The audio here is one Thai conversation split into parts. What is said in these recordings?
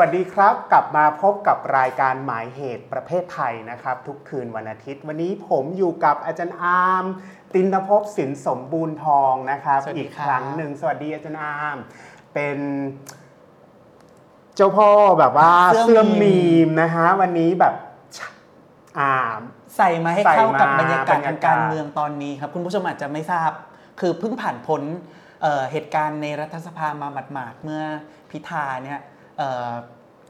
วัสดีครับ กลับมาพบกับรายการหมายเหตุประเภทไทยนะครับ ทุกคืนวันอาทิตย์ วันนี้ผมอยู่กับอาจารย์อาร์มตินภพสินสมบูรณ์ทองนะครับสวัสดีอีกครับครั้งหนึ่งสวัสดีอาจารย์อาร์มเป็นเจ้าพ่อแบบว่าเสื้อมีมนะฮะวันนี้แบบอ่าใส่มาให้ใส่เข้ากับมาบรรยากาศบรรยากาศทางการเมืองตอนนี้ครับ คุณผู้ชมอาจจะไม่ทราบ คือเพิ่งผ่านพ้นเอ่อเหตุการณ์ในรัฐสภามาหมาดๆเมื่อพิธาเนี่ย เอ่อ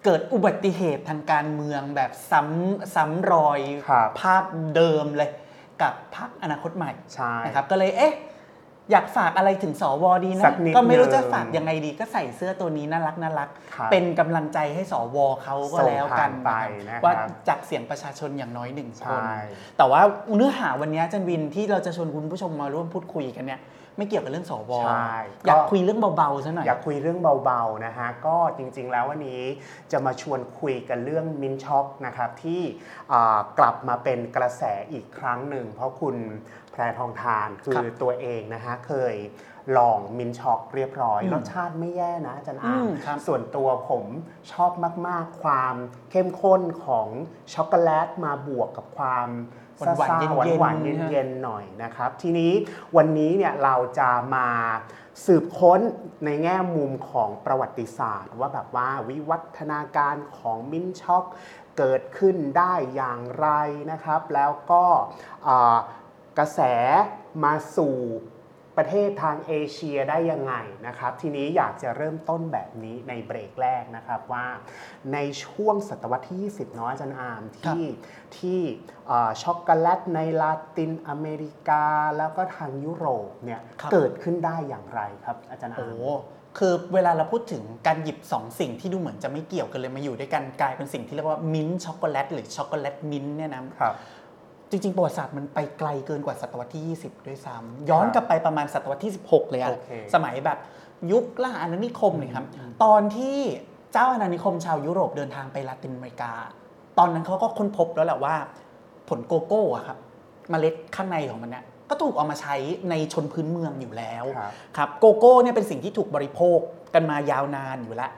เกิดอุบัติเหตุทางการเมืองแบบซ้ำซ้ำรอยครับภาพเดิมเลยกับพรรคอนาคตใหม่ใช่นะครับก็เลยเอ๊ะอยากฝากอะไรถึงสวดีสันะกนิดก็ไม่รู้หนึ่งจะฝากยังไงดีก็ใส่เสื้อตัวนี้น่ารักน่ารักครับเป็นกำลังใจให้สวเขาก็แล้วกันส่งผ่านไปนะครับว่าจากเสียงประชาชนอย่างน้อยหนึ่งคนใช่แต่ว่าเนื้อหาวันนี้อาจันวินที่เราจะชวนคุณผู้ชมมาร่วมพูดคุยกันเนี่ย ไม่เกี่ยวกับเรื่องสวใช่อยากก็ คุยเรื่องเบาๆซะหน่อย อยากคุยเรื่องเบาๆนะฮะก็จริงๆแล้ววันนี้จะมาชวนคุยกันเรื่องมินช็อกนะครับที่อ่ากลับมาเป็นกระแสอีกครั้งหนึ่ง เพราะคุณแพรทองทานคืครัอบตัวเองนะฮะเคย ลองมินช็อกเรียบร้อยอืมรสชาติไม่แย่นะอาจันอาอืร์มมครับส่วนตัวผมชอบมาก ๆ ความเข้มข้นของช็อกโกแลตมาบวกกับความหวานๆซ่าๆเย็นๆหวานๆนะฮะเย็นๆหน่อยนะครับ ทีนี้วันนี้เนี่ยเราจะมาสืบค้นในแง่มุมของประวัติศาสตร์ ว่าแบบว่าวิวัฒนาการของมินต์ช็อกเกิดขึ้นได้อย่างไรนะครับ แล้วก็อ่ากระแสมาสู่ ประเทศทางเอเชียได้ยังไงนะครับ ทีนี้อยากจะเริ่มต้นแบบนี้ในเบรกแรกนะครับว่า ในช่วงศตวรรษที่ 20เนาะอาจารย์อาร์มที่ที่เอ่อช็อกโกแลตในลาตินอเมริกา แล้วก็ทางยุโรปเนี่ยครับเกิดขึ้นได้อย่างไรครับ อาจารย์อาโอ้ร์มคือเวลาเราพูดถึงการหยิบ 2 สิ่งที่ดูเหมือนจะไม่เกี่ยวกันเลยมาอยู่ด้วยกันกลายเป็นสิ่งที่เรียกว่ามิ้นท์ช็อกโกแลตหรือช็อกโกแลตมิ้นท์เนี่ยนะครับ จริงๆ ประวัติศาสตร์มันไปไกลเกินกว่าศตวรรษที่ 20 ด้วยซ้ำย้อนกลับไปประมาณศตวรรษที่ 16 เลยอะโอเคสมัยแบบยุคล่าอาณานิคมเลยครับ ตอนที่เจ้าอาณานิคมชาวยุโรปเดินทางไปลาตินอเมริกา ตอนนั้นเขาก็ค้นพบแล้วแหละว่า ผลโกโก้อะครับเมล็ดข้างในของมันเนี่ยก็ถูกเอามาใช้ในชนพื้นเมืองอยู่แล้วครับครับโกโก้เนี่ยเป็นสิ่งที่ถูกบริโภคกันมายาวนานอยู่แล้ว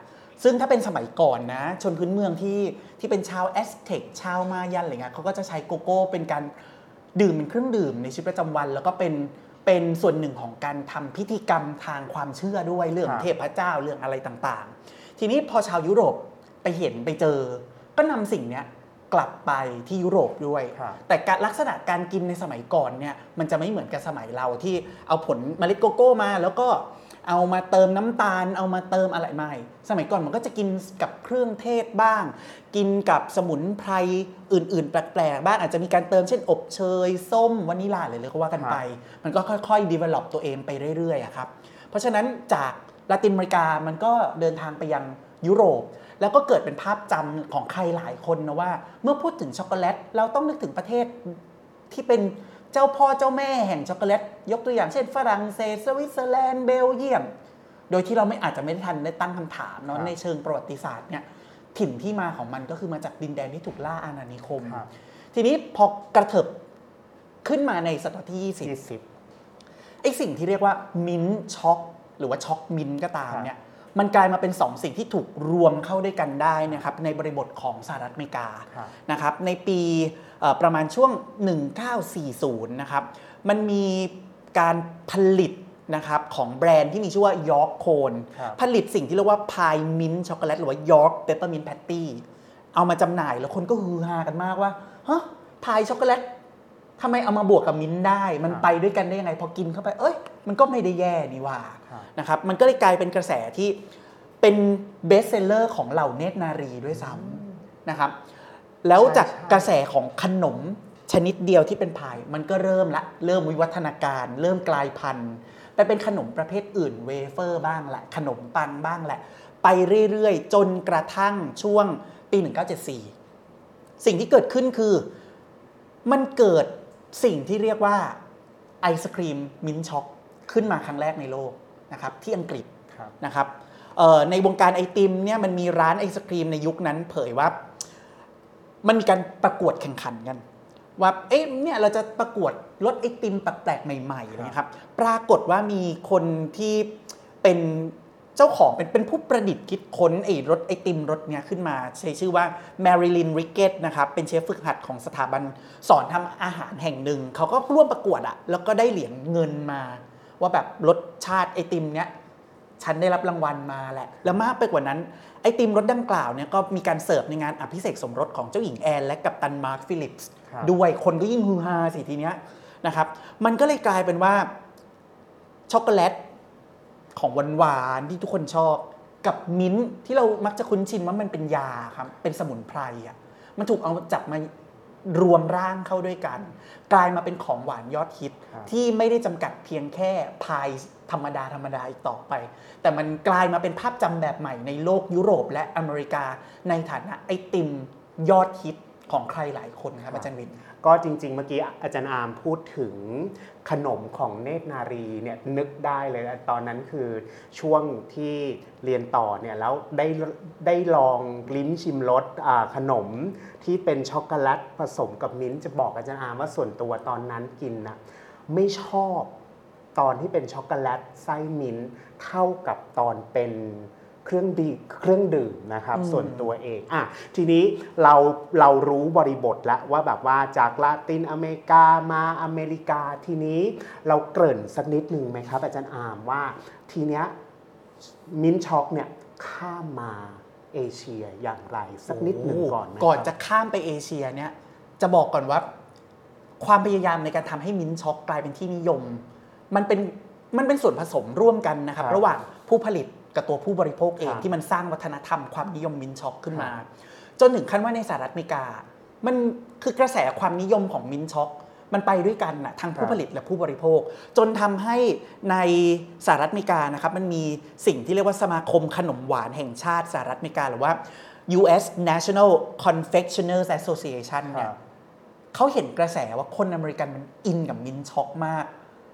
ซึ่งถ้าเป็นสมัยก่อนนะ ชนพื้นเมืองที่ที่เป็นชาวแอสเท็กชาวมายันอะไรเงี้ยเขาก็จะใช้โกโก้เป็นการดื่มเป็นเครื่องดื่มในชีวิตประจำวัน แล้วก็เป็นเป็นส่วนหนึ่งของการทำพิธีกรรมทางความเชื่อด้วยเรื่องครับเทพเจ้าเรื่องอะไรต่างๆ ทีนี้พอชาวยุโรปไปเห็นไปเจอ ก็นำสิ่งเนี้ยกลับไปที่ยุโรปด้วยครับแต่การลักษณะการกินในสมัยก่อนเนี่ยมันจะไม่เหมือนกับสมัยเราที่เอาผลเมล็ดโกโก้มาแล้วก็ เอามาเติมน้ำตาล เอามาเติมอะไรไม่ สมัยก่อนมันก็จะกินกับเครื่องเทศบ้าง กินกับสมุนไพรอื่น ๆ แปลก ๆ บ้างอาจจะมีการเติมเช่นอบเชย ส้มวานิลลาอะไรเลยก็ว่ากันไป มันก็ค่อยๆ develop ตัวเองไปเรื่อยๆอะครับ เพราะฉะนั้นจากลาตินอเมริกามันก็เดินทางไปยังยุโรป แล้วก็เกิดเป็นภาพจำของใครหลายคนนะว่า เมื่อพูดถึงช็อกโกแลตเราต้องนึกถึงประเทศที่เป็น เจ้าพ่อเจ้าแม่แห่งช็อกโกแลตยกตัวอย่างเช่นฝรั่งเศสสวิตเซอร์แลนด์เบลเยียม โดยที่เราไม่อาจจะไม่ได้ทันได้ตั้งคำถามเนาะครับในเชิงประวัติศาสตร์เนี่ยถิ่นที่มาของมันก็คือมาจากดินแดนที่ถูกล่าอาณานิคมครับทีนี้พอกระเถิบขึ้นมาในศตวรรษที่ 20ยี่สิบไอ้สิ่งที่เรียกว่ามินต์ช็อกหรือว่าช็อกมินต์ก็ตามครับเนี่ยมันกลายมาเป็น2สิ่งที่ถูกรวมเข้าด้วยกันได้นะครับในบริบทของสหรัฐอเมริกาครับนะครับในปีเอ่อ ประมาณช่วง 1940 นะครับ มันมีการผลิตนะครับของแบรนด์ที่มีชื่อว่า York Cone ครับผลิตสิ่งที่เรียกว่าพายมินต์ช็อกโกแลตหรือว่า York Peppermint Pattyเอามาจำหน่ายแล้วคนก็ฮือฮากันมากว่าฮะพายช็อกโกแลตทำไมเอามาบวกกับมิ้นท์ได้ มันครับไปด้วยกันได้ยังไง พอกินเข้าไป เอ้ย มันก็ไม่ได้แย่นี่หว่าครับนะครับ มันก็เลยกลายเป็นกระแสที่เป็น best seller ของเหล่าเนตรนารีด้วยซ้ำนะครับ แล้วจากใช่กระแสของขนมชนิดเดียวที่เป็นพาย มันก็เริ่มละ เริ่มวิวัฒนาการ เริ่มกลายพันธุ์ไปเป็นขนมประเภทอื่นเวเฟอร์บ้างแหละ ขนมปังบ้างแหละ ไปเรื่อยๆ จนกระทั่งช่วงปี 1974 สิ่งที่เกิดขึ้นคือมันเกิดสิ่งที่เรียกว่าไอศครีมมิ้นช็อกขึ้นมาครั้งแรกในโลกนะครับที่อังกฤษครับนะครับเอ่อในวงการไอติมเนี่ยมันมีร้านไอศครีมในยุคนั้นเผยว่า มันมีการประกวดแข่งขันกัน ว่าเอ๊ะเนี่ยเราจะประกวดรสไอติมแปลกๆใหม่ๆอะไรเงี้ยครับ ปรากฏว่ามีคนที่เป็นเจ้าของเป็นเป็นผู้ประดิษฐ์คิดค้นไอ้รสไอติมรสเนี้ยขึ้นมาใช้ชื่อว่าแมริลินริกเกตนะครับเป็นเชฟฝึกหัดของสถาบันสอนทำอาหารแห่งหนึ่ง เขาก็ร่วมประกวดอะแล้วก็ได้เหรียญเงินมา ว่าแบบรสชาติไอติมเนี้ยฉันได้รับรางวัลมาแหละ แล้วมากไปกว่านั้น ไอติมรสดังกล่าวเนี่ยก็มีการเสิร์ฟในงานอภิเษกสมรสของเจ้าหญิงแอนและกัปตันมาร์คฟิลิปส์ครับด้วยคนก็ยิ่งฮือฮาสิทีเนี้ยนะครับ มันก็เลยกลายเป็นว่าช็อกโกแลตของหวานๆที่ทุกคนชอบกับมิ้นท์ที่เรามักจะคุ้นชินว่ามันเป็นยาครับเป็นสมุนไพรอะมันถูกเอาจับมา รวมร่างเข้าด้วยกัน กลายมาเป็นของหวานยอดฮิตครับที่ไม่ได้จำกัดเพียงแค่พายธรรมดาธรรมดาอีกต่อไป แต่มันกลายมาเป็นภาพจำแบบใหม่ในโลกยุโรปและอเมริกา ในฐานะไอติมยอดฮิตของใครหลายคนครับอาจารย์วิน ก็จริง ๆ เมื่อกี้อาจารย์อามพูดถึงขนมของเนตรนารีเนี่ยนึกได้เลยตอนนั้นคือช่วงที่เรียนต่อเนี่ยแล้วได้ได้ลองลิ้มชิมรสขนมที่เป็นช็อกโกแลตผสมกับมิ้นท์จะบอกอาจารย์อามว่าส่วนตัวตอนนั้นกินนะไม่ชอบตอนที่เป็นช็อกโกแลตไส้มิ้นท์เท่ากับตอนเป็น เครื่องดีเครื่องดื่มนะครับอืมส่วนตัวเองอะทีนี้เราเรารู้บริบทแล้วว่าแบบว่าจากลาตินอเมริกามาอเมริกาทีนี้เราเกริ่นสักนิดหนึ่งไหมครับ อาจารย์อามว่าทีเนี้ยมิ้นท์ช็อกเนี่ยข้ามมาเอเชียอย่างไร สักนิดหนึ่งก่อนไหมก่อนครับจะข้ามไปเอเชียเนี่ยจะบอกก่อนว่า ความพยายามในการทำให้มิ้นท์ช็อกกลายเป็นที่นิยม มันเป็นมันเป็นส่วนผสมร่วมกันนะครับครับระหว่างผู้ผลิต กับตัวผู้บริโภคเองครับที่มันสร้างวัฒนธรรมความนิยมมิ้นท์ช็อกขึ้นมาครับจนถึงขั้นว่าในสหรัฐอเมริกา มันคือกระแสความนิยมของมิ้นท์ช็อกมันไปด้วยกันนะทั้งผู้ผลิตและผู้บริโภค จนทำให้ในสหรัฐอเมริกานะครับมันมีสิ่งที่เรียกว่าสมาคมขนมหวานแห่งชาติสหรัฐอเมริกาหรือว่า U.S. National Confectioners Association คเนี่รัยบเขาเห็นกระแสว่าคนอเมริกันมันอินกับมินท์ช็อกมาก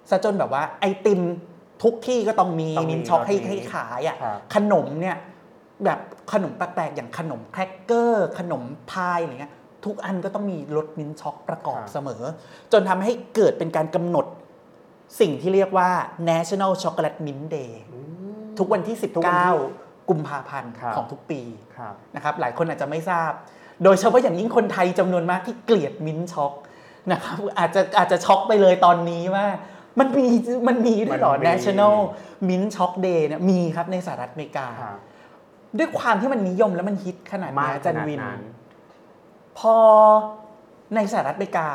ซะจนแบบว่าไอติม ทุกที่ก็ต้องมีต้องมีมินท์ช็อกให้รสนี้ให้ขายอะครับ ขนมเนี่ยแบบขนมแปลกๆอย่างขนมแครกเกอร์ ขนมพายอะไรเงี้ยทุกอันก็ต้องมีรสมินท์ช็อกประกอบครับเสมอ จนทำให้เกิดเป็นการกำหนดสิ่งที่เรียกว่า National Chocolate Mint Day อืม ทุกวันที่ ทุกวันที่19 กุมภาพันธ์ครับ ของทุกปี ครับ นะครับหลายคนอาจจะไม่ทราบ โดยเฉพาะอย่างยิ่งคนไทยจำนวนมากที่เกลียดมิ้นท์ช็อกนะครับอาจจะอาจจะช็อกไปเลยตอนนี้ว่า มันมีมันมีด้วยเหรอมันมี National Mint Choc Day เนี่ยมีครับในสหรัฐอเมริกาครับด้วยความที่มันนิยมและมันฮิตมากขนาดนี้กอาจารย์วินขนาดนั้นพอในสหรัฐอเมริกา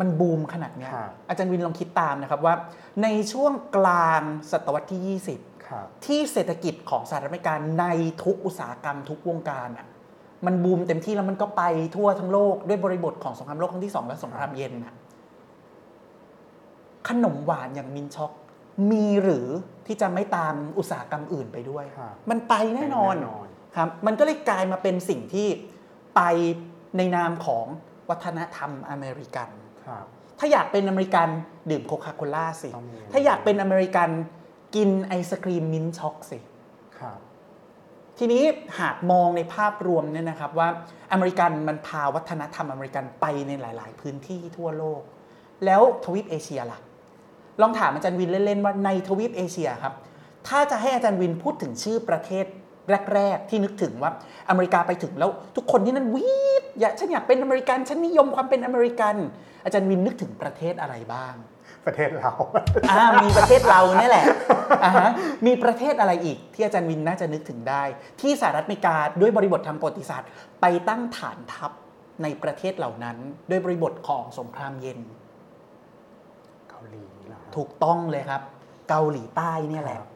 มันบูมขนาดเนี้ยครับอาจารย์วินลองคิดตามนะครับว่า ในช่วงกลางศตวรรษที่ 20ครับที่เศรษฐกิจของสหรัฐอเมริกาในทุกอุตสาหกรรมทุกวงการอะมันบูมเต็มที่แล้วมันก็ไปทั่วทั้งโลกด้วยบริบทของสงครามโลกครั้งที่สองและสงครามเย็นน่ะ ขนมหวานอย่างมินช็อก มีหรือที่จะไม่ตามอุตสาหกรรมอื่นไปด้วยครับมันไปแน่นอนแน่นอนครับมันก็เลยกลายมาเป็นสิ่งที่ไปในนามของวัฒนธรรมอเมริกันครับถ้าอยากเป็นอเมริกันดื่มโคคาโคล่าสิต้องมีถ้าอยากเป็นอเมริกันกินไอศครีมมิ้นท์ช็อกสิครับทีนี้หากมองในภาพรวมเนี่ยนะครับว่าอเมริกันมันพาวัฒนธรรมอเมริกันไปในหลาย ๆ พื้นที่ทั่วโลก แล้วทวีปเอเชียล่ะ ลองถามอาจารย์วินเล่นๆว่าในทวีปเอเชียครับ ถ้าจะให้อาจารย์วินพูดถึงชื่อประเทศแรก ๆ ที่นึกถึงว่าอเมริกาไปถึงแล้ว ทุกคนที่นั่นหวีดอยากฉันอยากเป็นอเมริกันฉันนิยมความเป็นอเมริกัน อาจารย์วินนึกถึงประเทศอะไรบ้าง ประเทศเราอ่ามีประเทศเราเนี่ยแหละอ่าฮะมีประเทศอะไรอีก ที่อาจารย์วินน่าจะนึกถึงได้ ที่สหรัฐอเมริกาด้วยบริบททางประวัติศาสตร์ ไปตั้งฐานทัพในประเทศเหล่านั้น ด้วยบริบทของสงครามเย็นเกาหลีเหรอครับ ถูกต้องเลยครับ เกาหลีใต้เนี่ยแหละ ครับ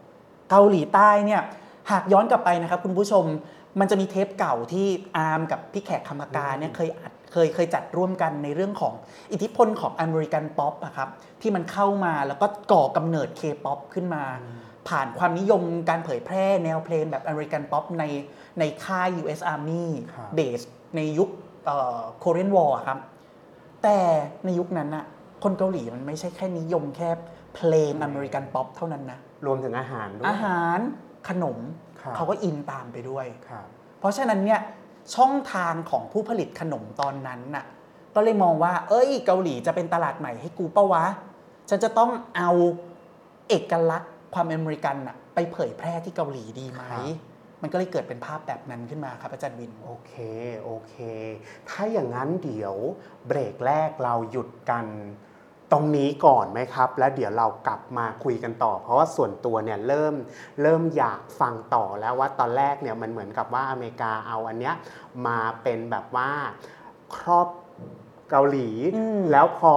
เกาหลีใต้เนี่ยหากย้อนกลับไปนะครับ คุณผู้ชมมันจะมีเทปเก่าที่อาร์มกับพี่แขกคำปากาเนี่ยเคยอัดเคยเคยจัดร่วมกันในเรื่องของอิทธิพลของอเมริกันป๊อปอะครับที่มันเข้ามาแล้วก็ก่อกำเนิดเคป๊อปขึ้นมา ผ่านความนิยมการเผยแพร่แนวเพลงแบบอเมริกันป๊อปในในค่าย US Army ครับ base ในยุค Korean War ครับ แต่ในยุคนั้นอะ คนเกาหลีมันไม่ใช่แค่นิยมแค่เพลงอเมริกันป๊อปเท่านั้นนะ รวมถึงอาหารด้วย อาหารขนมครับเขาก็อินตามไปด้วย ครับ เพราะฉะนั้นเนี่ยช่องทางของผู้ผลิตขนมตอนนั้นน่ะก็เลยมองว่า เอ้ยเกาหลีจะเป็นตลาดใหม่ให้กูปะวะ ฉันจะต้องเอาเอกลักษณ์ความอเมริกันน่ะไปเผยแพร่ที่เกาหลีดีไหม ครับ มันก็เลยเกิดเป็นภาพแบบนั้นขึ้นมาครับอาจารย์วิน โอเค โอเค ถ้าอย่างนั้นเดี๋ยวเบรกแรกเราหยุดกัน ตรงนี้ก่อนไหมครับ แล้วเดี๋ยวเรากลับมาคุยกันต่อ เพราะว่าส่วนตัวเนี่ยเริ่มเริ่มอยากฟังต่อแล้วว่าตอนแรกเนี่ยมันเหมือนกับว่าอเมริกาเอาอันเนี้ยมาเป็นแบบว่าครอบเกาหลีอืมแล้วพอ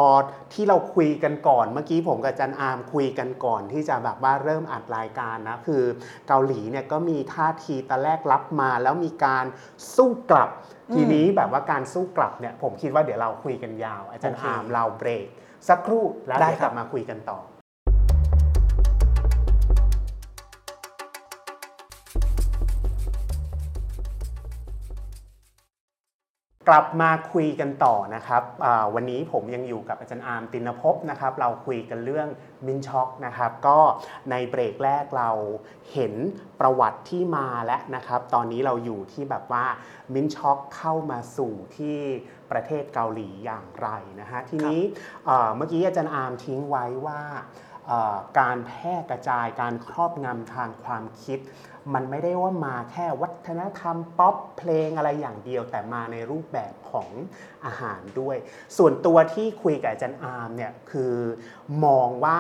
ที่เราคุยกันก่อน เมื่อกี้ผมกับจันอามคุยกันก่อนที่จะแบบว่าเริ่มอัดรายการนะ คือเกาหลีเนี่ยก็มีท่าทีตอนแรกรับมา แล้วมีการสู้กลับอืมทีนี้แบบว่าการสู้กลับเนี่ยผมคิดว่าเดี๋ยวเราคุยกันยาว อาจารย์โอเคอามเราเบรก สักครู่แล้วเดี๋ยวกลับมาคุยกันต่อ กลับมาคุยกันต่อนะครับอ่าวันนี้ผมยังอยู่กับอาจารย์อาร์มตินภพนะครับ เราคุยกันเรื่องมินช็อกนะครับ ก็ในเบรกแรกเราเห็นประวัติที่มาแล้วนะครับ ตอนนี้เราอยู่ที่แบบว่ามินช็อกเข้ามาสู่ที่ประเทศเกาหลีอย่างไรนะฮะทีนี้เอ่อเมื่อกี้อาจารย์อาร์มทิ้งไว้ว่าเอ่อ การแพร่กระจายการครอบงำทางความคิด มันไม่ได้ว่ามาแค่วัฒนธรรมป๊อปเพลงอะไรอย่างเดียว แต่มาในรูปแบบของอาหารด้วย ส่วนตัวที่คุยกับอาจารย์อาร์มเนี่ยคือมองว่า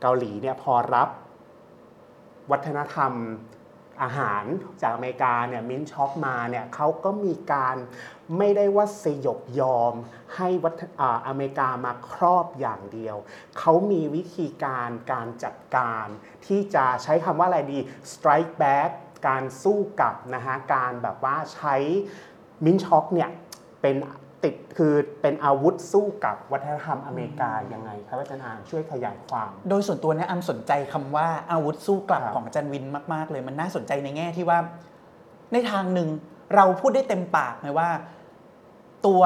เกาหลีเนี่ยพอรับวัฒนธรรม อาหารจากอเมริกาเนี่ยมิ้นท์ช็อกมาเนี่ยเขาก็มีการไม่ได้ว่าสยบยอมให้วัฒนธรรมอเมริกามาครอบอย่างเดียว เขามีวิธีการการจัดการที่จะใช้คำว่าอะไรดี strike back การสู้กลับนะฮะการแบบว่าใช้มินต์ช็อกเนี่ยเป็น ติดคือเป็นอาวุธสู้กับวัฒนธรรมอเมริกายังไงครับอาจารย์อาร์มช่วยขยายความ โดยส่วนตัวเนี่ยอาร์มสนใจคำว่าอาวุธสู้กลับครับของอาจารย์วินมาก ๆ เลยมันน่าสนใจในแง่ที่ว่า ในทางหนึ่งเราพูดได้เต็มปากเลยว่า ตัว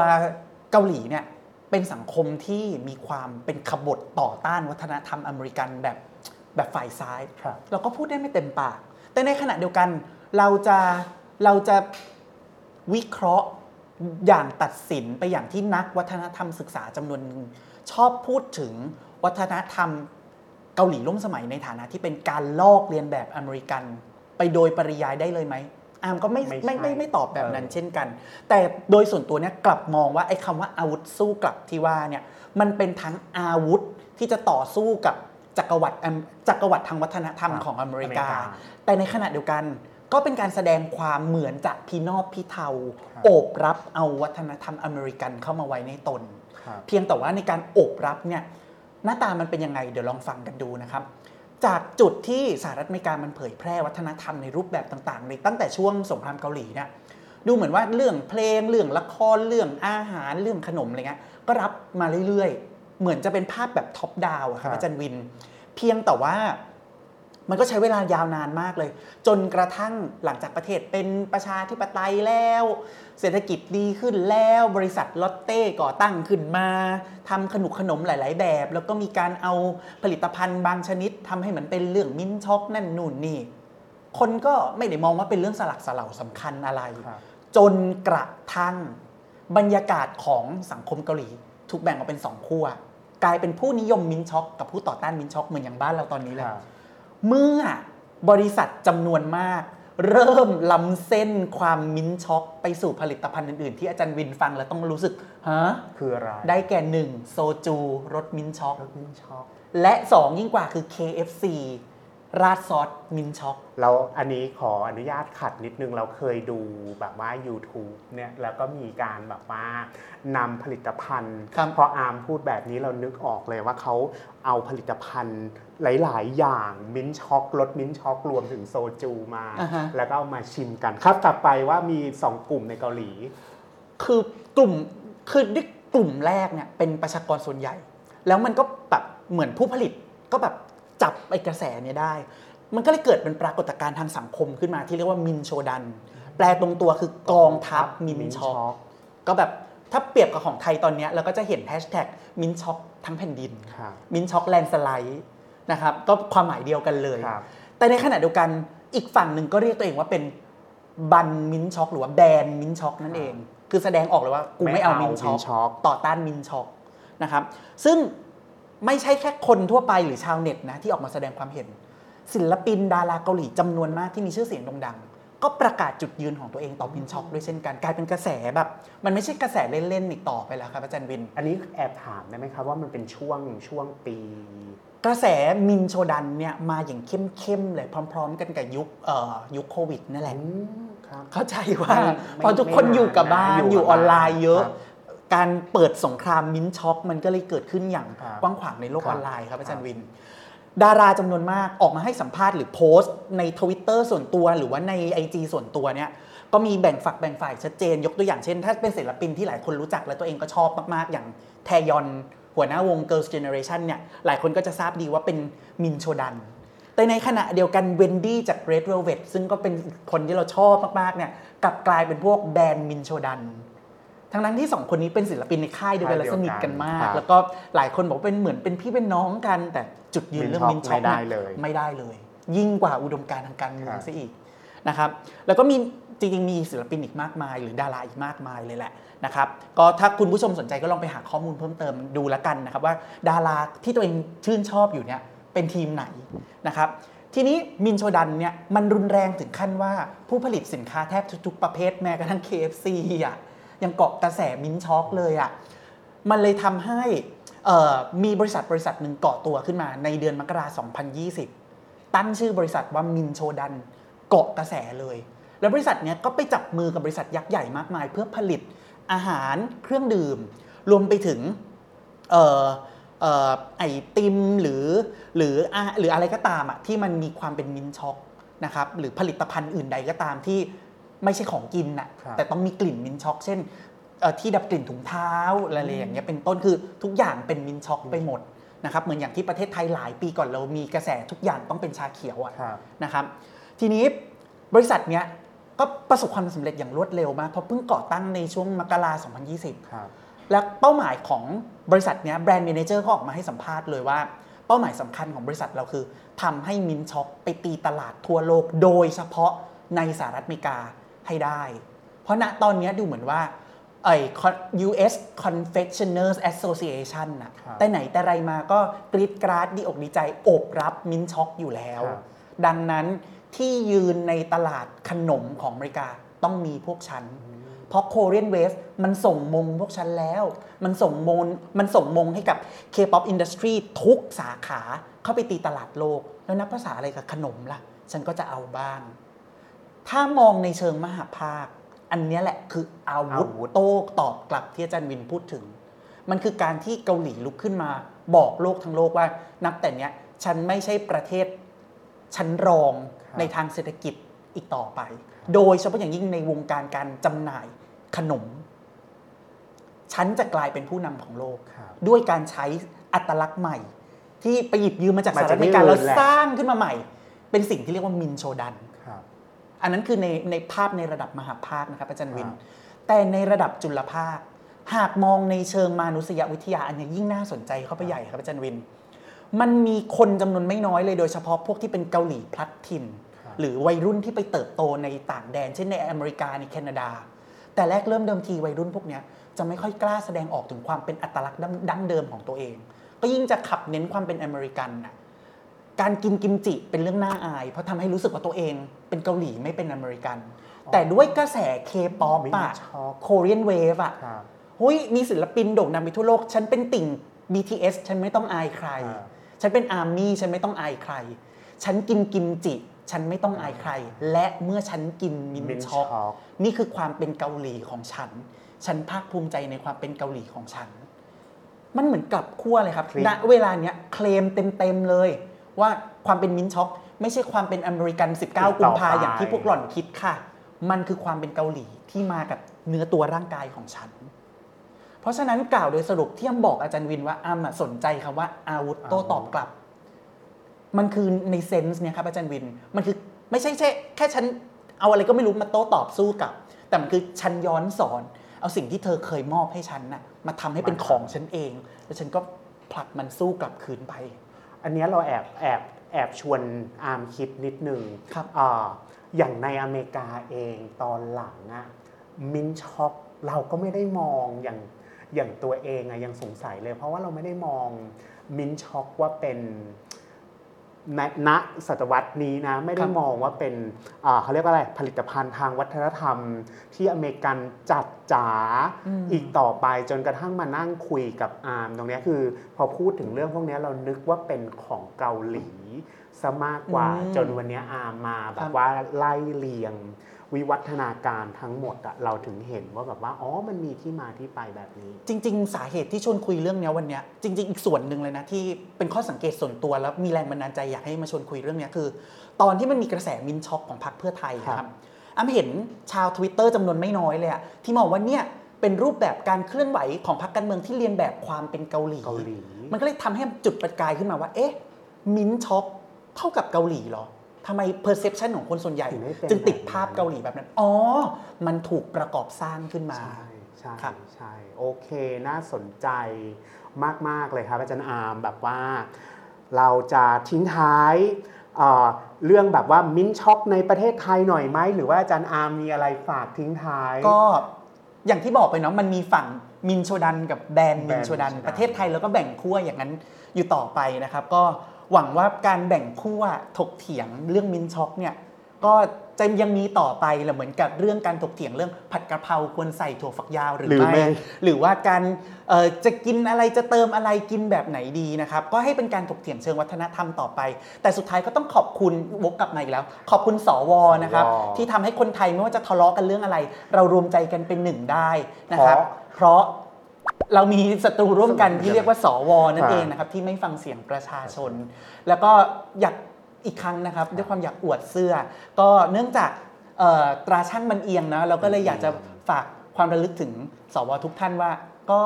เกาหลีเนี่ยเป็นสังคมที่มีความเป็นขบถต่อต้านวัฒนธรรมอเมริกันแบบแบบฝ่ายซ้ายครับเราก็พูดได้ไม่เต็มปาก แต่ในขณะเดียวกันเราจะเราจะวิเคราะห์ อย่างตัดสินไปอย่างที่นักวัฒนธรรมศึกษาจำนวนหนึ่งชอบพูดถึงวัฒนธรรมเกาหลีร่วมสมัยในฐานะที่เป็นการลอกเลียนแบบอเมริกัน ไปโดยปริยายได้เลยไหมอามก็ไม่ไม่ใช่ไม่ไม่ไม่ตอบแบบนั้นเออเช่นกัน แต่โดยส่วนตัวเนี่ยกลับมองว่าไอ้คำว่าอาวุธสู้กลับที่ว่าเนี่ยมันเป็นทั้งอาวุธที่จะต่อสู้กับจักรวรรดิอเมจักรวรรดิทางวัฒนธรรมของอเมริกาอเมริกาแต่ในขณะเดียวกัน ก็เป็นการแสดงความเหมือนจะพี่นอบพี่เทาครับโอบรับเอาวัฒนธรรมอเมริกันเข้ามาไว้ในตนครับเพียงแต่ว่าในการโอบรับเนี่ยหน้าตามันเป็นยังไงเดี๋ยวลองฟังกันดูนะครับ จากจุดที่สหรัฐอเมริกามันเผยแพร่วัฒนธรรมในรูปแบบต่างๆในตั้งแต่ช่วงสงครามเกาหลีเนี่ยดูเหมือนว่าเรื่องเพลงเรื่องละครเรื่องอาหารเรื่องขนมอะไรเงี้ยก็รับมาเรื่อยๆ เหมือนจะเป็นภาพแบบท็อปดาวครับครับอาจารย์วิน เพียงแต่ว่า มันก็ใช้เวลายาวนานมากเลย จนกระทั่งหลังจากประเทศเป็นประชาธิปไตยแล้ว เศรษฐกิจดีขึ้นแล้วบริษัทลอตเต้ก่อตั้งขึ้นมาทำขนมขนมหลาย ๆ แบบ แล้วก็มีการเอาผลิตภัณฑ์บางชนิดทำให้มันเป็นเรื่องมิ้นท์ช็อกนั่นนู่นนี่ คนก็ไม่ได้มองว่าเป็นเรื่องสลักสลาวสำคัญอะไรครับจนกระทั่งบรรยากาศของสังคมเกาหลี ถูกแบ่งออกเป็นสองขั้วกลายเป็นผู้นิยมมิ้นท์ช็อกกับผู้ต่อต้านมิ้นท์ช็อกเหมือนอย่างบ้านเราตอนนี้เลยครับ เมื่อบริษัทจำนวนมาก เริ่มล้ำเส้นความมิ้นท์ช็อกไปสู่ผลิตภัณฑ์อื่นๆ ที่อาจารย์วินฟังแล้วต้องรู้สึกฮะคืออะไรได้แก่หนึ่งโซจูรสมิ้นท์ช็อกรสมิ้นช็อกและสองยิ่งกว่าคือ KFC ราดซอสมิ้นท์ช็อกเราอันนี้ขออนุญาตขัดนิดนึงเราเคยดูแบบว่า YouTube เนี่ยแล้วก็มีการแบบว่านำผลิตภัณฑ์ครับพออาร์มพูดแบบนี้เรานึกออกเลยว่าเขาเอาผลิตภัณฑ์หลาย ๆ อย่างมิ้นท์ช็อกรสมิ้นท์ช็อกรวมถึงโซจูมาอ่าฮะแล้วก็เอามาชิมกันครับกลับไปว่ามี 2 กลุ่มในเกาหลี คือกลุ่มคือด้วยกลุ่มแรกเนี่ยเป็นประชากรส่วนใหญ่ แล้วมันก็แบบเหมือนผู้ผลิตก็แบบจับ ไอ้กระแสเนี่ยได้ มันก็เลยเกิดเป็นปรากฏการณ์ทางสังคมขึ้นมาที่เรียกว่ามินโชดัน แปลตรงตัวคือกองทัพมินช็อกก็แบบถ้าเปรียบกับของไทยตอนเนี้ยเราก็จะเห็นแฮชแท็กมินช็อกทั้งแผ่นดินครับมินช็อกแลนด์สไลด์นะครับก็ความหมายเดียวกันเลยครับแต่ในขณะเดียวกันอีกฝั่งหนึ่งก็เรียกตัวเองว่าเป็นบันมินช็อกหรือว่าแบนมินช็อกนั่นเอง คือแสดงออกเลยว่ากูไม่เอาไม่เอานช็อกมิ้นช็อกต่อต้านมินช็อกนะครับซึ่ง ไม่ใช่แค่คนทั่วไปหรือชาวเน็ตนะที่ออกมาแสดงความเห็น ศิลปินดาราเกาหลีจำนวนมากที่มีชื่อเสียงโด่งดัง ก็ประกาศจุดยืนของตัวเองต่อมินช็อกด้วยเช่นกันกลายเป็นกระแสแบบ มันไม่ใช่กระแสเล่นๆอีกต่อไปแล้วครับอาจารย์วิน อันนี้แอบถามได้ไหมครับว่ามันเป็นช่วงช่วงปี กระแสมินโชดันเนี่ยมาอย่างเข้มๆเลยพร้อม ๆ กันกับยุคเอ่อยุคโควิดนั่นแหละอืมครับเข้าใจว่าไม่พอทุกคนไม่นานอยู่กับบ้านนะอยู่อยู่กับออนไลน์เยอะครับ การเปิดสงครามมินช็อกมันก็เลยเกิดขึ้นอย่างครับกว้างขวางในโลกครับออนไลน์ครับอาจารย์วิน ดาราจำนวนมากออกมาให้สัมภาษณ์หรือโพสต์ในทวิตเตอร์ส่วนตัวหรือว่าใน IG ส่วนตัวเนี่ยก็มีแบ่งฝักแบ่งฝ่ายชัดเจน ยกตัวอย่างเช่น ถ้าเป็นศิลปินที่หลายคนรู้จักและตัวเองก็ชอบมาก ๆ อย่างแทยอนหัวหน้าวง Girls Generation เนี่ยหลายคนก็จะทราบดีว่าเป็นมินโชดัน แต่ในขณะเดียวกันเวนดี้จาก Red Velvet ซึ่งก็เป็นคนที่เราชอบมาก ๆ เนี่ยกลับกลายเป็นพวกแบรนด์มินโชดัน ทั้งนั้นที่สองคนนี้เป็นศิลปินในค่ายเดียวกันและสนิทกันมากครับแล้วก็หลายคนบอกว่าเป็นเหมือนเป็นพี่เป็นน้องกัน แต่จุดยืนเรื่องมินช็อกไม่ได้เลยไม่ได้เลย ยิ่งกว่าอุดมการณ์ทางการเมืองครับซะอีกนะครับแล้วก็มีจริงๆมีศิลปินอีกมากมาย หรือดาราอีกมากมายเลยแหละนะครับก็ถ้าคุณผู้ชมสนใจก็ลองไปหาข้อมูลเพิ่มเติมดูแล้วกันนะครับว่าดาราที่ตัวเองชื่นชอบอยู่เนี่ยเป็นทีมไหนนะครับทีนี้มินโชดันเนี่ยมันรุนแรงถึงขั้นว่าผู้ผลิตสินค้าแทบทุกๆประเภทแม้กระทั่ง KFC อะ ยังเกาะกระแสมินช็อกเลยอะมันเลยทำให้มีบริษัทบริษัทหนึ่งเกาะตัวขึ้นมาในเดือนมกราคม2020 ตั้งชื่อบริษัทว่ามินโชดันเกาะกระแสเลย แล้วบริษัทเนี้ยก็ไปจับมือกับบริษัทยักษ์ใหญ่มากมาย เพื่อผลิตอาหารเครื่องดื่ม รวมไปถึงออไอติมหรือหรืออะหรืออะไรก็ตามอะที่มันมีความเป็นมินช็อกนะครับหรือผลิตภัณฑ์อื่นใดก็ตามที่ ไม่ใช่ของกินน่ะครับ แต่ต้องมีกลิ่นมินช็อก เช่นเอ่อที่ดับกลิ่นถุงเท้าอะไรอย่างเงี้ยเป็นต้นคือทุกอย่างเป็นมินช็อกไปหมดนะครับเหมือนอย่างที่ประเทศไทยหลายปีก่อนเรามีกระแสทุกอย่างต้องเป็นชาเขียวอะ ครับ นะครับทีนี้บริษัทเนี้ยก็ประสบความสำเร็จอย่างรวดเร็วมากเพราะเพิ่งก่อตั้งในช่วงมกราคม2020ครับและเป้าหมายของบริษัทเนี้ยแบรนด์ a ม a เจอร์ก็ออกมาให้สัมภาษณ์เลยว่า เป้าหมายสำคัญของบริษัทเราคือทำให้มินช็อกไปตีตลาดทั่วโลก โดยเฉพาะในสหรัฐอเมริกา ให้ได้ เพราะณตอนเนี้ยดูเหมือนว่าไอ้ US Confectioners Association น่ะครับแต่ไหนแต่ไรมาก็กรีดกราดดีอกดีใจโอบรับมินช็อกอยู่แล้วครับดังนั้นที่ยืนในตลาดขนมของอเมริกาต้องมีพวกฉัน เพราะ Korean Wave มันส่งมงพวกฉันแล้ว มันส่งมงมันส่งมงให้กับ K-pop industry ทุกสาขาเข้าไปตีตลาดโลก แล้วนับภาษาอะไรกับขนมล่ะ ฉันก็จะเอาบ้าง ถ้ามองในเชิงมหาภาค อันเนี้ยแหละคืออาวุธอาวุธโต้ตอบกลับที่อาจารย์วินพูดถึง มันคือการที่เกาหลีลุกขึ้นมา บอกโลกทั้งโลกว่า นับแต่เนี้ยฉันไม่ใช่ประเทศชั้นรองครับในทางเศรษฐกิจอีกต่อไป โดยเฉพาะอย่างยิ่งในวงการการจำหน่ายขนม ฉันจะกลายเป็นผู้นำของโลกครับด้วยการใช้อัตลักษณ์ใหม่ ที่ไปหยิบยืมมาจากสมาหจากรัฐอเมริกาที่อื่แล้วนแหละสร้างขึ้นมาใหม่ เป็นสิ่งที่เรียกว่ามินโชดันครับ อันนั้นคือในในภาพในระดับมหาภาคนะครับอาจารย์วินครับแต่ในระดับจุลภาค หากมองในเชิงมานุษยวิทยาอันนี้ยิ่งน่าสนใจเข้าไปใหญ่ครับอาจารย์วิน มันมีคนจำนวนไม่น้อยเลยโดยเฉพาะพวกที่เป็นเกาหลีพลัดถิ่นครับหรือวัยรุ่นที่ไปเติบโตในต่างแดน เช่นในอเมริกาในแคนาดา แต่แรกเริ่มเดิมทีวัยรุ่นพวกเนี้ยจะไม่ค่อยกล้าแสดงออกถึงความเป็นอัตลักษณ์ดั้งดั้งเดิมของตัวเอง ก็ยิ่งจะขับเน้นความเป็นอเมริกันน่ะ การกินกิมจิเป็นเรื่องน่าอาย เพราะทำให้รู้สึกว่าตัวเองเป็นเกาหลีไม่เป็นอเมริกัน แต่ด้วยกระแสเคป๊อปมินอะช็อก Korean Wave อะครับ เฮ้ยมีศิลปินโด่งดังไปทั่วโลก ฉันเป็นติ่ง BTS ฉันไม่ต้องอายใครครับฉันเป็นอาร์มี่ฉันไม่ต้องอายใคร ฉันกินกิมจิ ฉันไม่ต้องอายใคร และเมื่อฉันกินมินมินช็อกช็อกนี่คือความเป็นเกาหลีของฉัน ฉันภาคภูมิใจในความเป็นเกาหลีของฉัน มันเหมือนกลับขั้วเลยครับพลิกณเวลาเนี้ยเคลมเต็มๆเลย ว่าความเป็นมินช็อกไม่ใช่ความเป็นอเมริกัน 19 กุมภาอย่างที่พวกหล่อนคิดค่ะ มันคือความเป็นเกาหลีที่มากับเนื้อตัวร่างกายของฉัน เพราะฉะนั้นกล่าวโดยสรุปที่อ้ำบอกอาจารย์วินว่าอ้ำอะสนใจคำว่าอาวุธโต้ตอบกลับ มันคือในเซนส์เนี่ยครับอาจารย์วิน มันคือไม่ใช่แค่แค่ฉันเอาอะไรก็ไม่รู้มาโต้ตอบสู้กับ แต่มันคือฉันย้อนสอน เอาสิ่งที่เธอเคยมอบให้ฉันน่ะมาทำให้เป็นของฉันเอง แล้วฉันก็ผลักมันสู้กลับคืนไป อันเนี้ยเราแอบแอบแอบชวนอาร์มคิดนิดนึงครับอ่าอย่างในอเมริกาเองตอนหลังอะมินช็อกเราก็ไม่ได้มองอย่างอย่างตัวเองอะยังสงสัยเลย เพราะว่าเราไม่ได้มองมินช็อกว่าเป็น ณณศตวรรษนี้นะไม่ได้ครับมองว่าเป็นอ่าเขาเรียกว่าอะไรผลิตภัณฑ์ทางวัฒนธรรม ที่อเมริกันจัดจ๋าอืมอีกต่อไปจนกระทั่งมานั่งคุยกับอาร์มตรงเนี้ยคือ พอพูดถึงเรื่องพวกเนี้ยเรานึกว่าเป็นของเกาหลีซะมากกว่าอืมจนวันเนี้ยอาร์มมาแบครับบว่าไล่เลียง วิวัฒนาการทั้งหมดอะเราถึงเห็นว่าแบบว่าอ๋อมันมีที่มาที่ไปแบบนี้ จริง ๆ สาเหตุที่ชวนคุยเรื่องเนี้ยวันเนี้ยจริง ๆ อีกส่วนหนึ่งเลยนะที่เป็นข้อสังเกตส่วนตัวแล้วมีแรงบันดาลใจอยากให้มาชวนคุยเรื่องเนี้ยคือ ตอนที่มันมีกระแสมินช็อกของพรรคเพื่อไทยอะคครัรับบอาร์มเห็นชาว Twitter จำนวนไม่น้อยเลยอะที่มองว่าเนี่ยเป็นรูปแบบการเคลื่อนไหวของพรรคการเมืองที่เลียนแบบความเป็นเกาหลีเกาหลีมันก็เลยทำให้จุดประกายขึ้นมาว่า เอ๊ะ มินช็อกเท่ากับเกาหลีเหรอ ทำไม perception ของคนส่วนใหญ่ถึงได้เป็นจึงติดแบบนั้นภาพเกาหลีแบบนั้น อ๋อ มันถูกประกอบสร้างขึ้นมา ใช่ใช่ครับใช่โอเค น่าสนใจมาก ๆ เลยครับอาจารย์อาร์มแบบว่า เราจะทิ้งท้ายเอ่อเรื่องแบบว่ามิ้นท์ช็อกในประเทศไทยหน่อยไหมหรือว่าอาจารย์อาร์มมีอะไรฝากทิ้งท้าย ก็อย่างที่บอกไปเนาะมันมีฝั่งมินโชดันกับแบรนด์มินโชดันแบรนด์มินโชดันประเทศไทยแล้วก็แบ่งขั้วอย่างนั้นอยู่ต่อไปนะครับ ก็ หวังว่าการแบ่งขั้วถกเถียงเรื่องมินช็อกเนี่ยก็จะยังมีต่อไปแหละเหมือนกับเรื่องการถกเถียงเรื่องผัดกะเพราควรใส่ถั่วฝักยาวหรือหรือไม่ ไม่ หรือว่าการเอ่อจะกินอะไรจะเติมอะไรกินแบบไหนดีนะครับ ก็ให้เป็นการถกเถียงเชิงวัฒนธรรมต่อไป แต่สุดท้ายก็ต้องขอบคุณวกกลับมาอีกแล้ว ขอบคุณสวนะครับ สวที่ทำให้คนไทยไม่ว่าจะทะเลาะกันเรื่องอะไร เรารวมใจกันเป็นหนึ่งได้นะครับ เพราะ เพราะเรามีศัตรูร่วมกันที่เรียกว่าสวนั่นครับเองนะครับที่ไม่ฟังเสียงประชาชน แล้วก็อยากอีกครั้งนะครับ ด้วยความอยากอวดเสื้อ ก็เนื่องจากเอ่อตราช่างมันเอียงนะเราก็เลยอยากจะฝากความระลึกถึงสวทุกท่านว่า ก็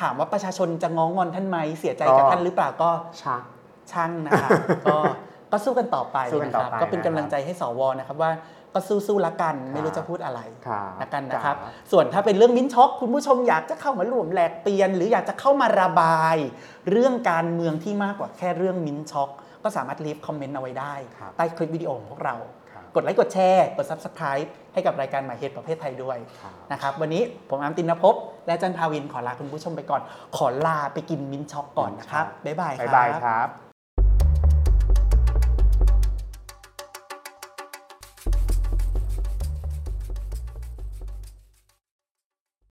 ถามว่าประชาชนจะง้องอนท่านไหมเสียใจกับก็ท่านหรือเปล่าก็ชักช่างนะครับก็ ก็สู้กันต่อไปสู้กันนะต่คอรับไปก็เป็นนะครับกำลังใจให้สวนะครับว่าก็สู้ๆละกันไม่รู้จะพูดอะไรครับละกันนะครับครับ ส่วนถ้าเป็นเรื่องมิ้นช็อกคุณผู้ชมอยากจะเข้ามาร่วมแหลกเปลี่ยน หรืออยากจะเข้ามาระบาย เรื่องการเมืองที่มากกว่าแค่เรื่องมิ้นช็อกก็สามารถลีฟคอมเมนต์เอาไว้ได้ครับใต้คลิปวิดีโอของพวกเราครับกดไลค์กดแชร์กด Subscribe ให้กับรายการหมายเหตุประเพทไทยด้วยครับนะครับวันนี้ผมอาร์มติณณภพและอาจารย์ภาวินขอลาคุณผู้ชมไปก่อน ขอลาไปกินมิ้นช็อกก่อนนะครับบ๊ายบายครับบ๊ายบายครับ